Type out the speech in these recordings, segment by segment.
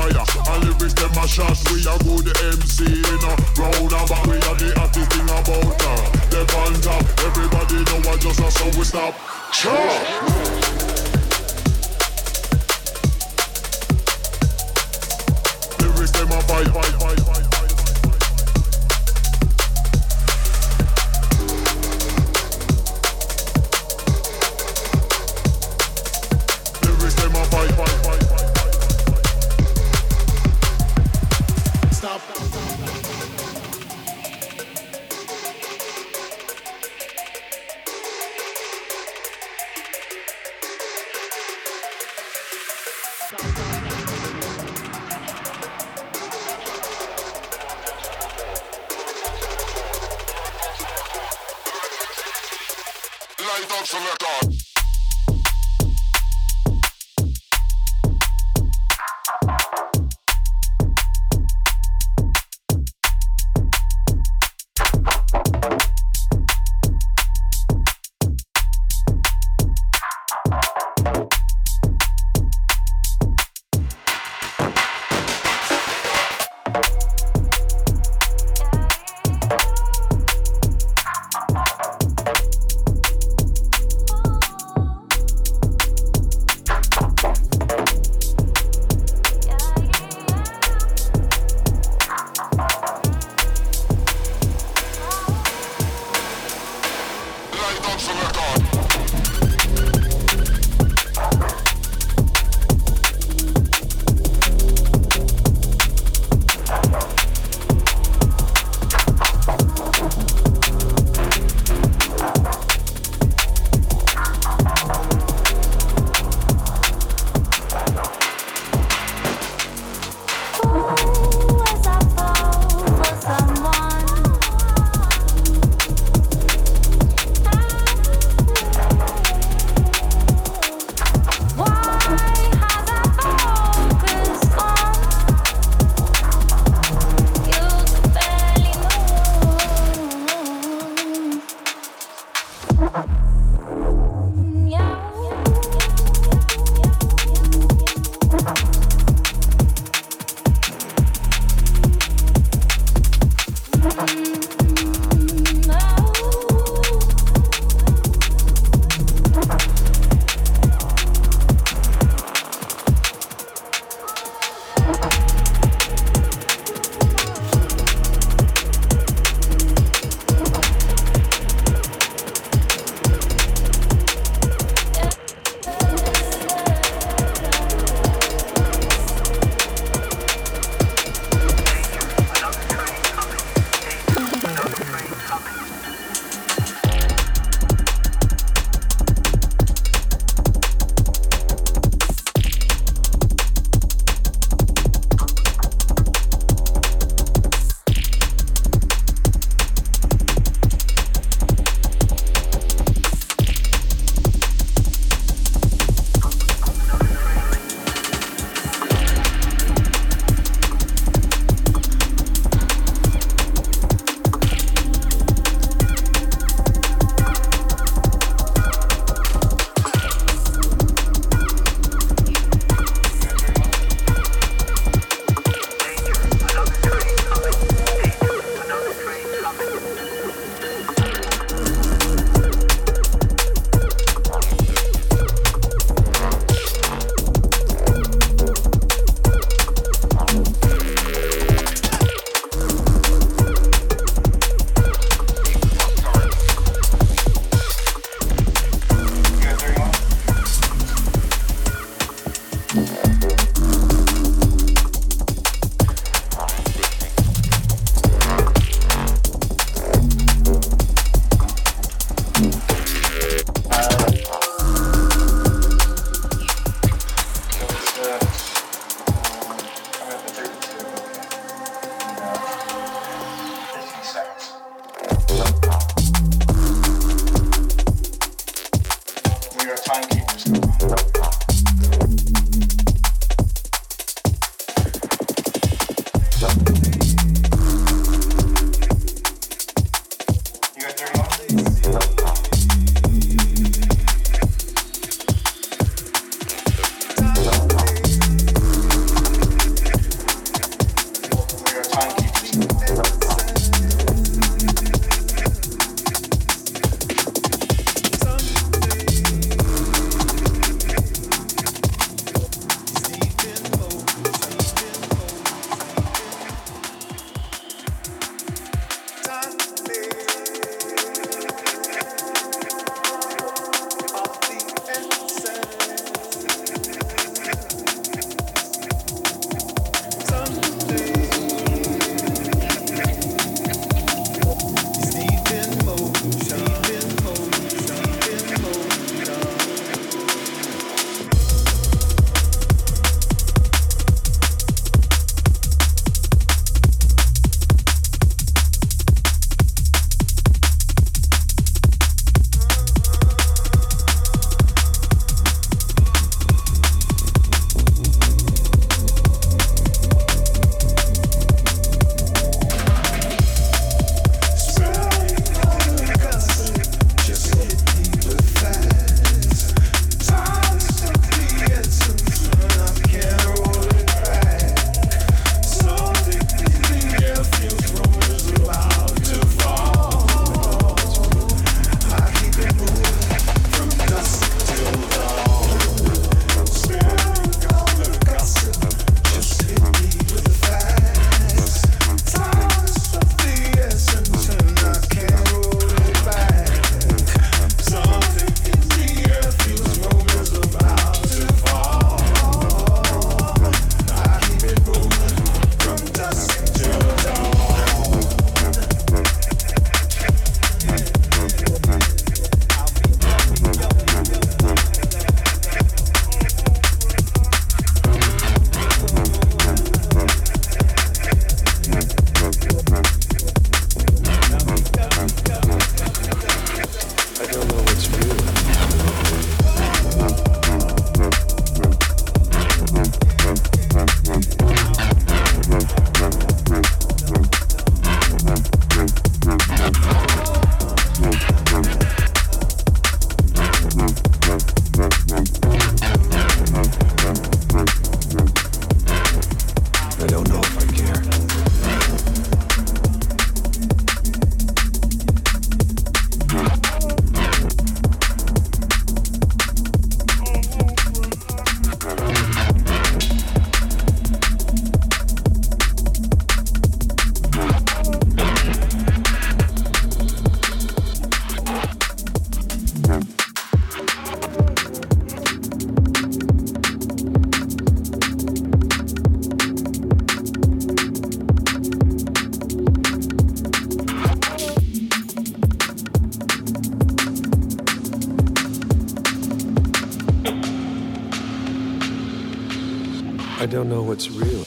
fire. And lyrics them a shot, we a good MC in a round about we are the hottest thing about her. They on up. everybody know I just us so we stop. Chop. Fight, fight, fight. Don't know what's real.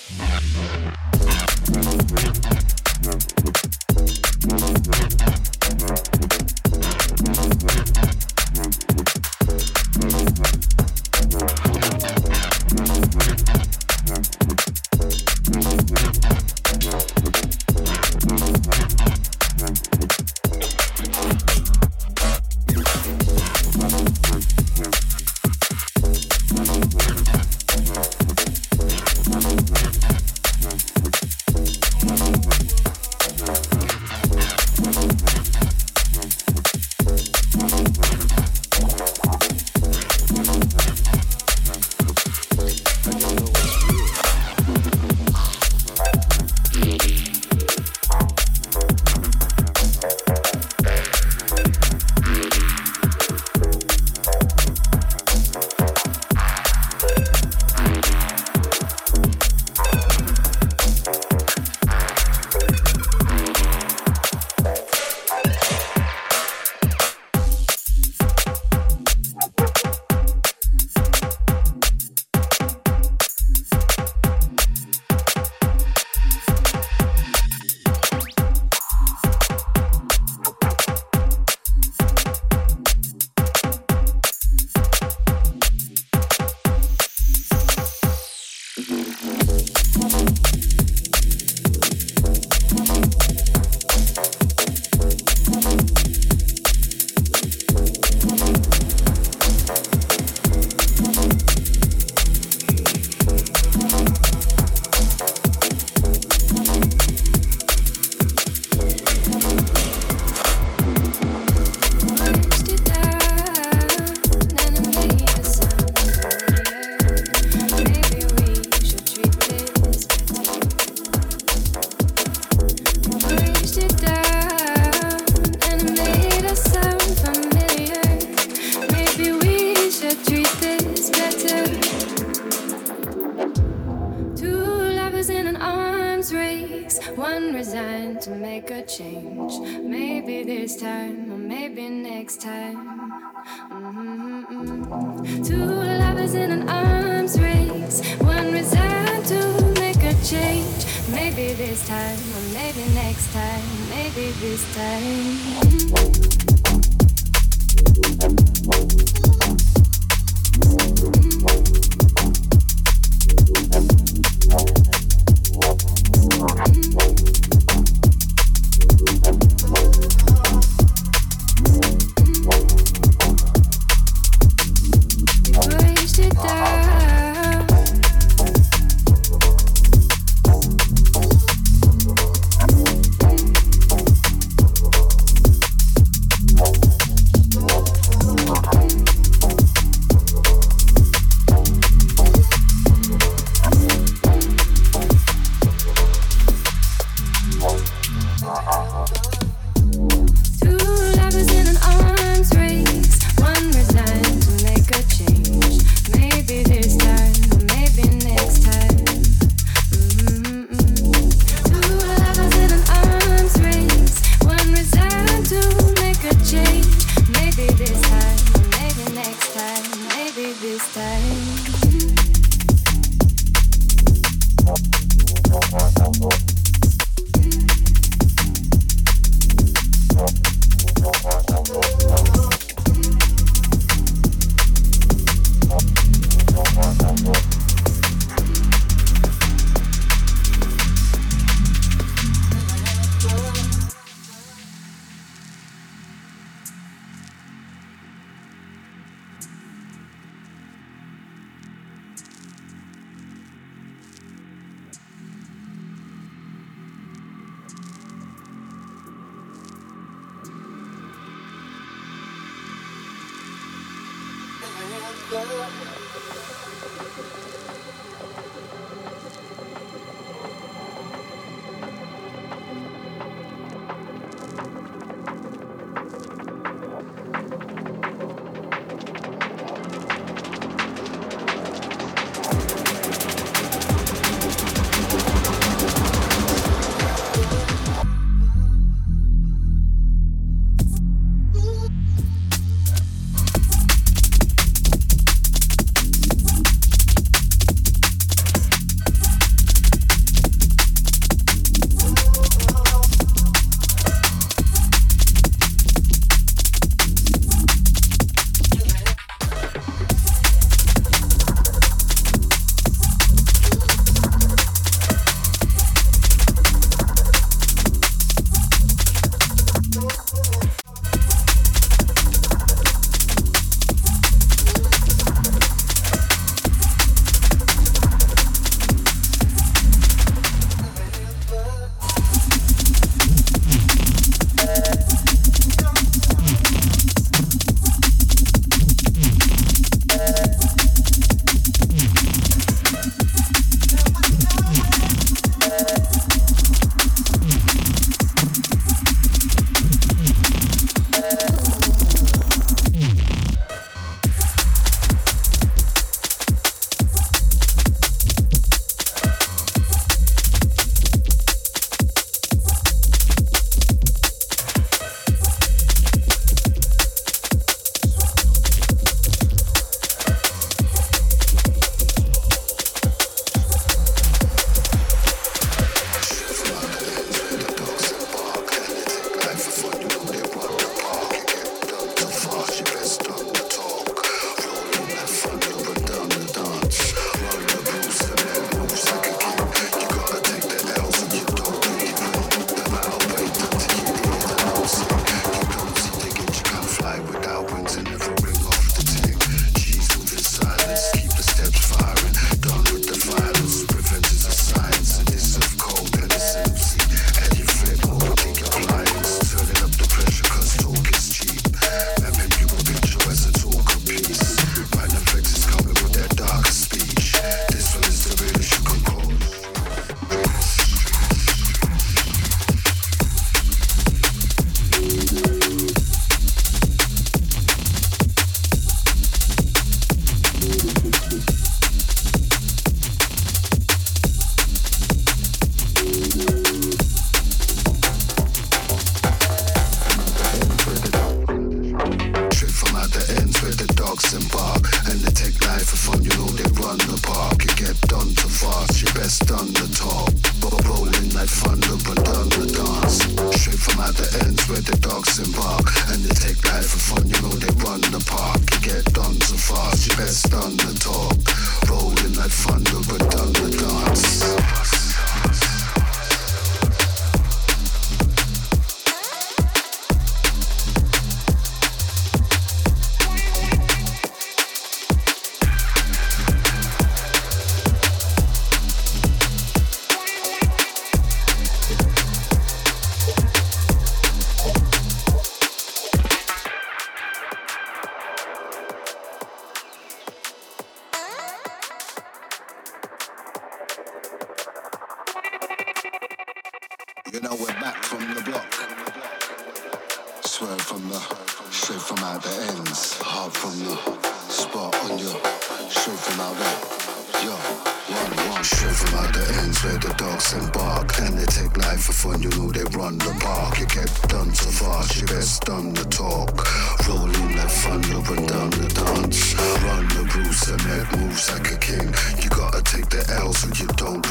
moves like a king. You gotta take the L, so you don't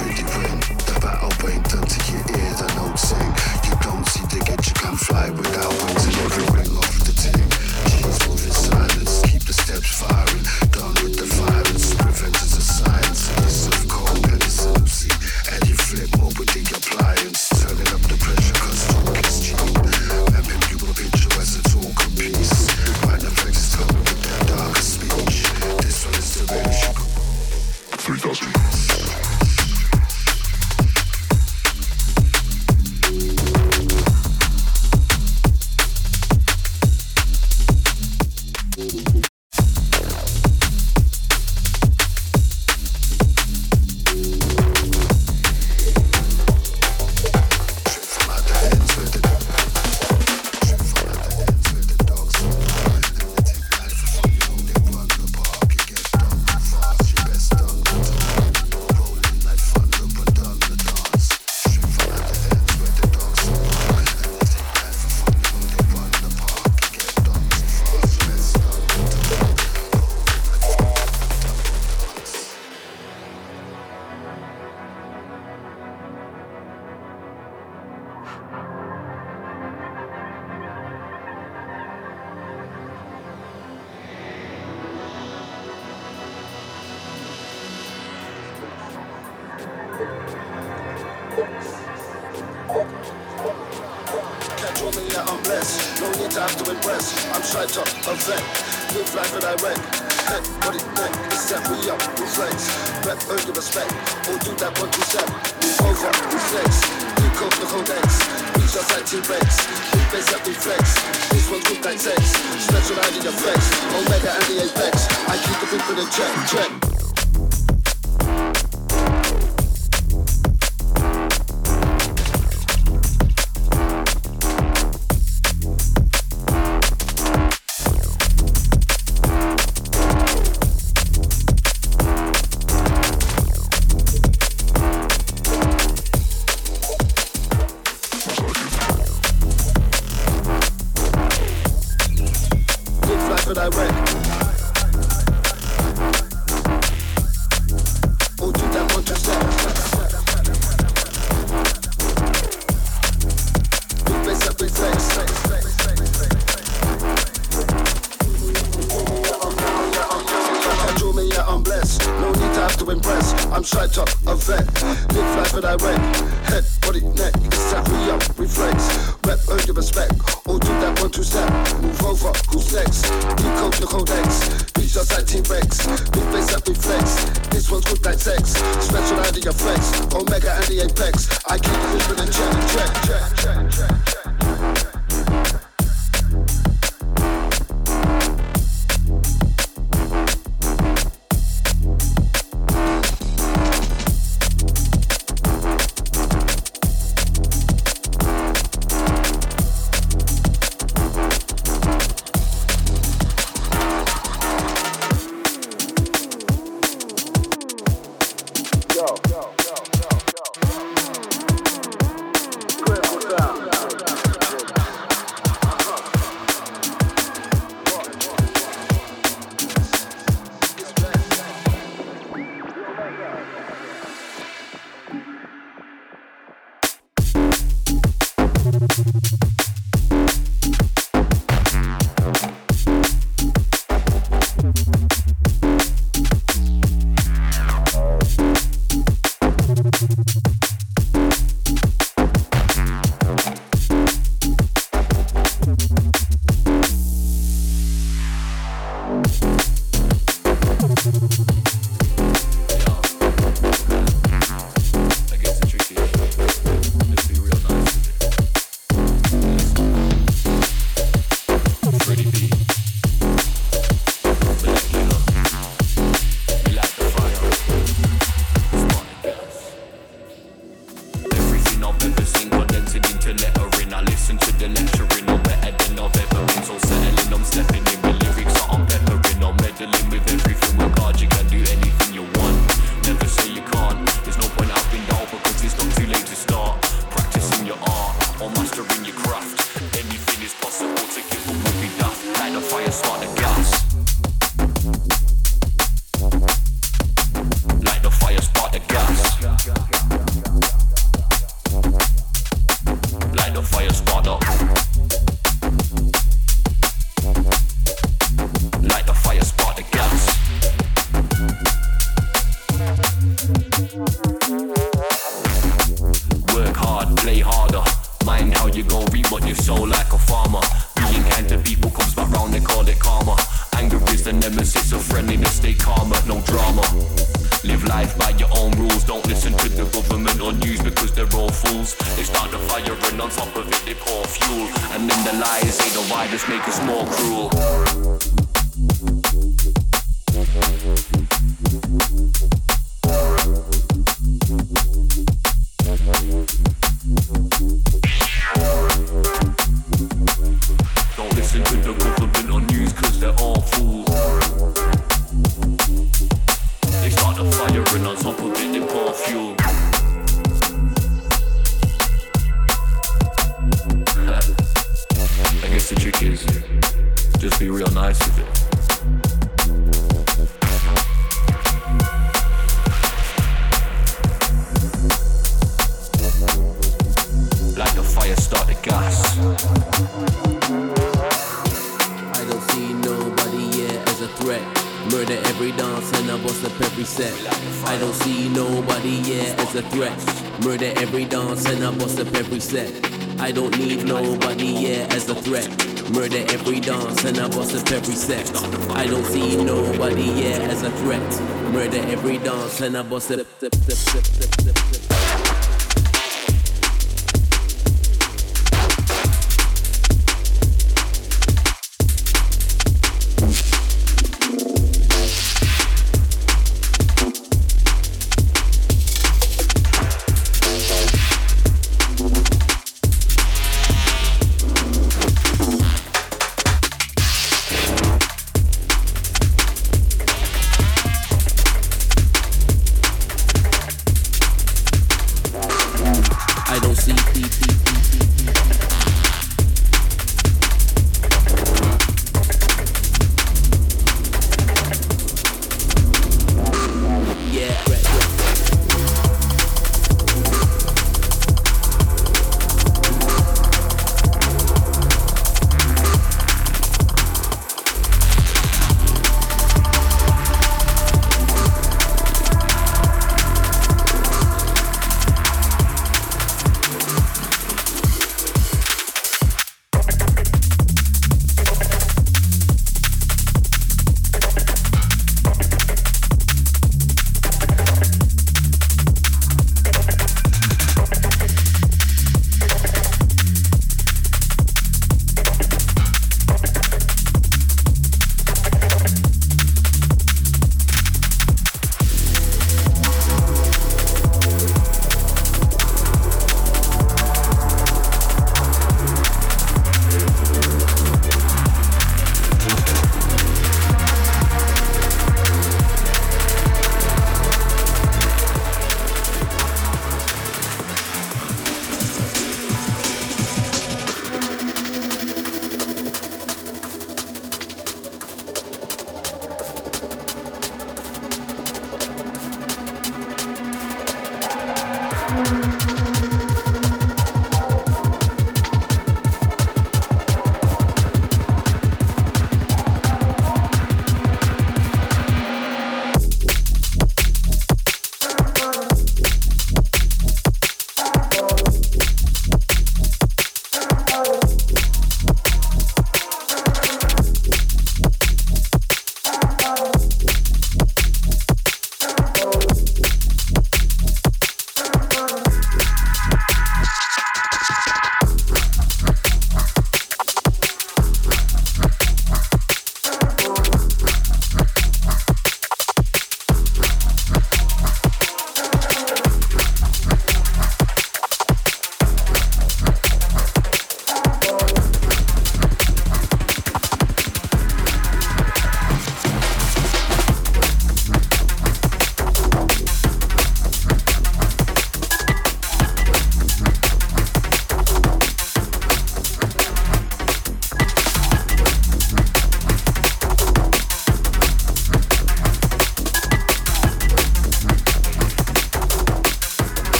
codex. Beats outside like T-Rex. Big face that reflex This one's good like sex. Special ID effects Omega and the Apex. I keep the beat people the check, check. fire and on top of it they pour fuel. And then the lies they the widest make us more cruel. and I bust it.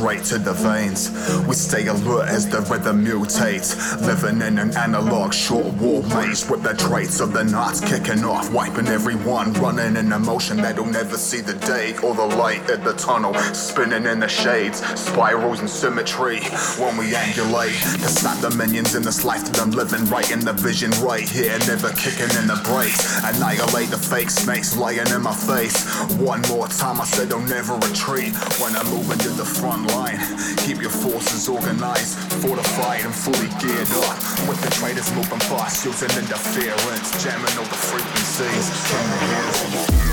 Straight to the veins. We stay alert as the rhythm mutates. Living in an analog short war maze with the traits of the knots kicking off, wiping everyone, running in a motion that'll never see the day or the light at the tunnel, spinning in the shades, spirals and symmetry. When we angulate to stop the minions in this life that I'm living right in the vision right here, never kicking in the brakes. Annihilate the fake snakes lying in my face. One more time, I said I'll never retreat when I'm moving to the front line. Keep your forces organized, fortified, and fully geared up. With the traitors moving fast, using interference, jamming all the frequencies.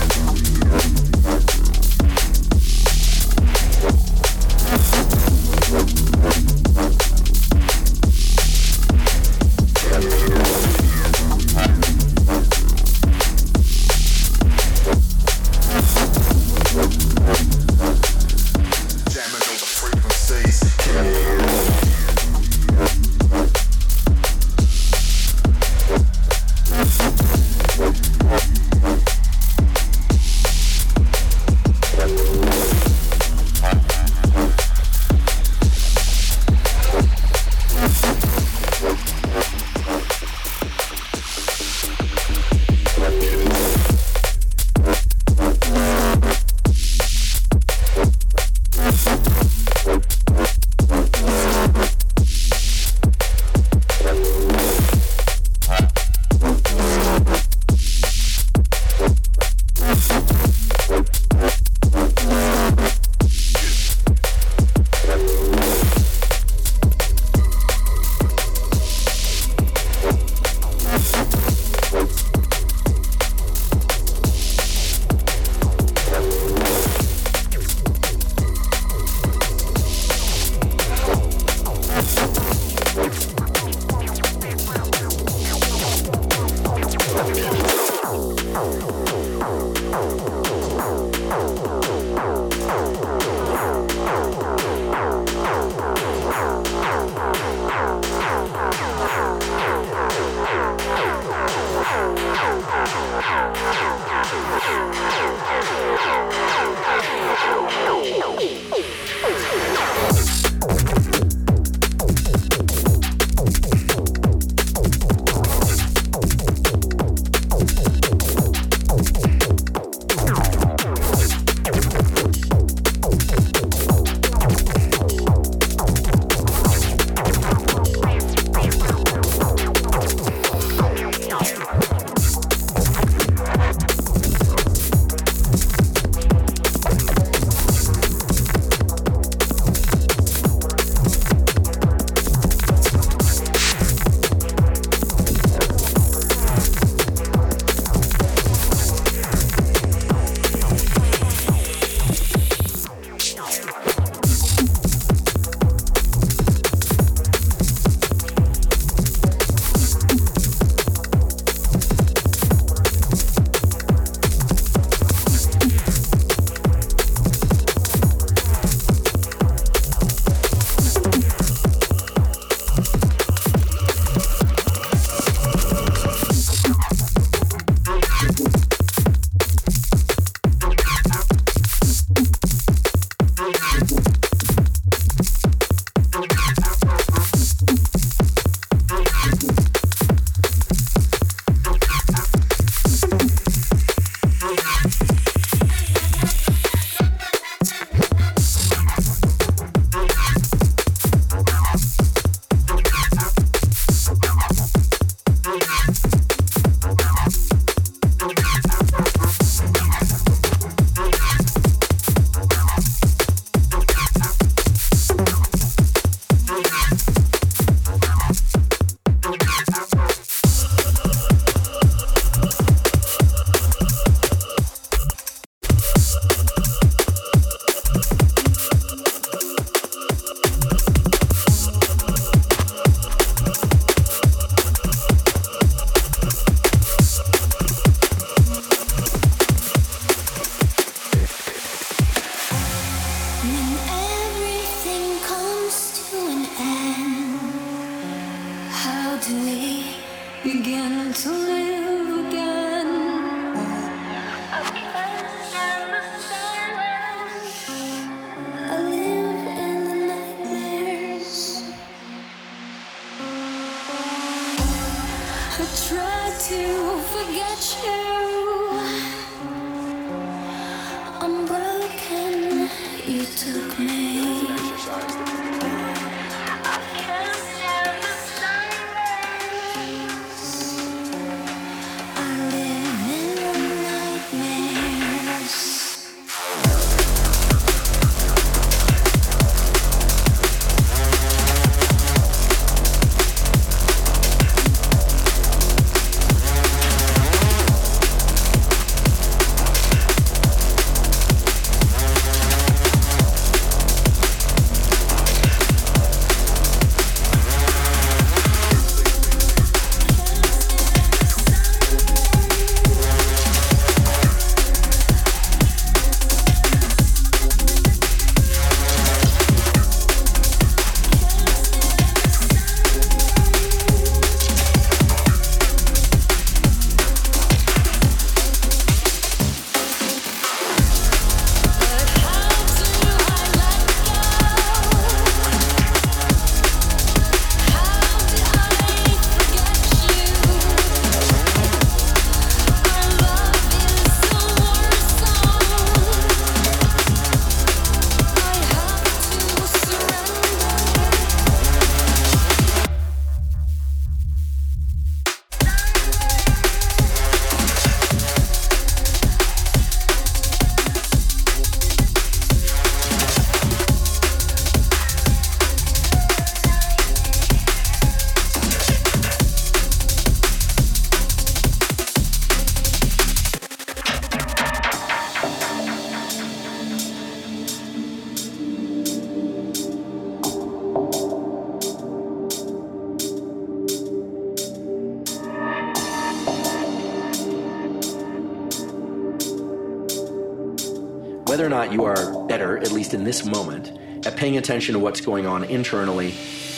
This moment, at paying attention to what's going on internally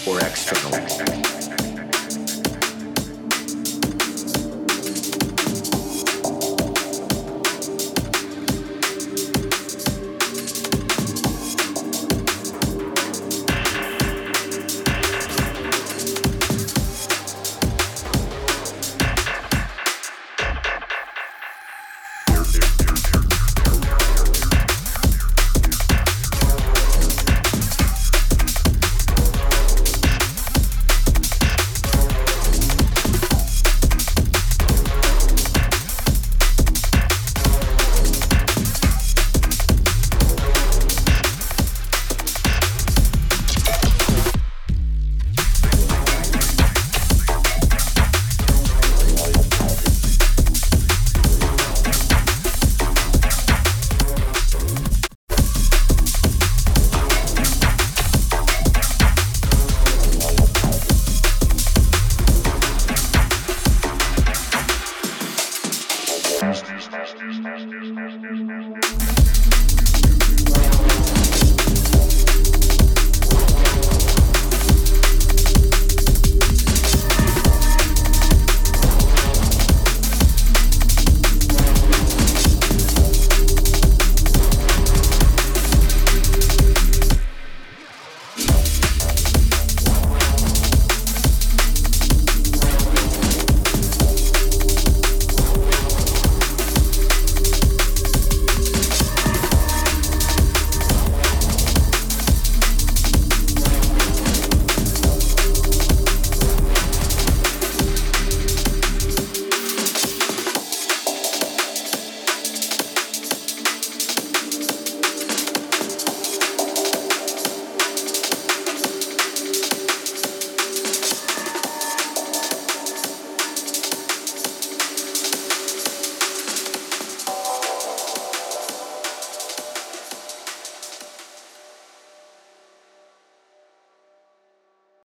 or externally.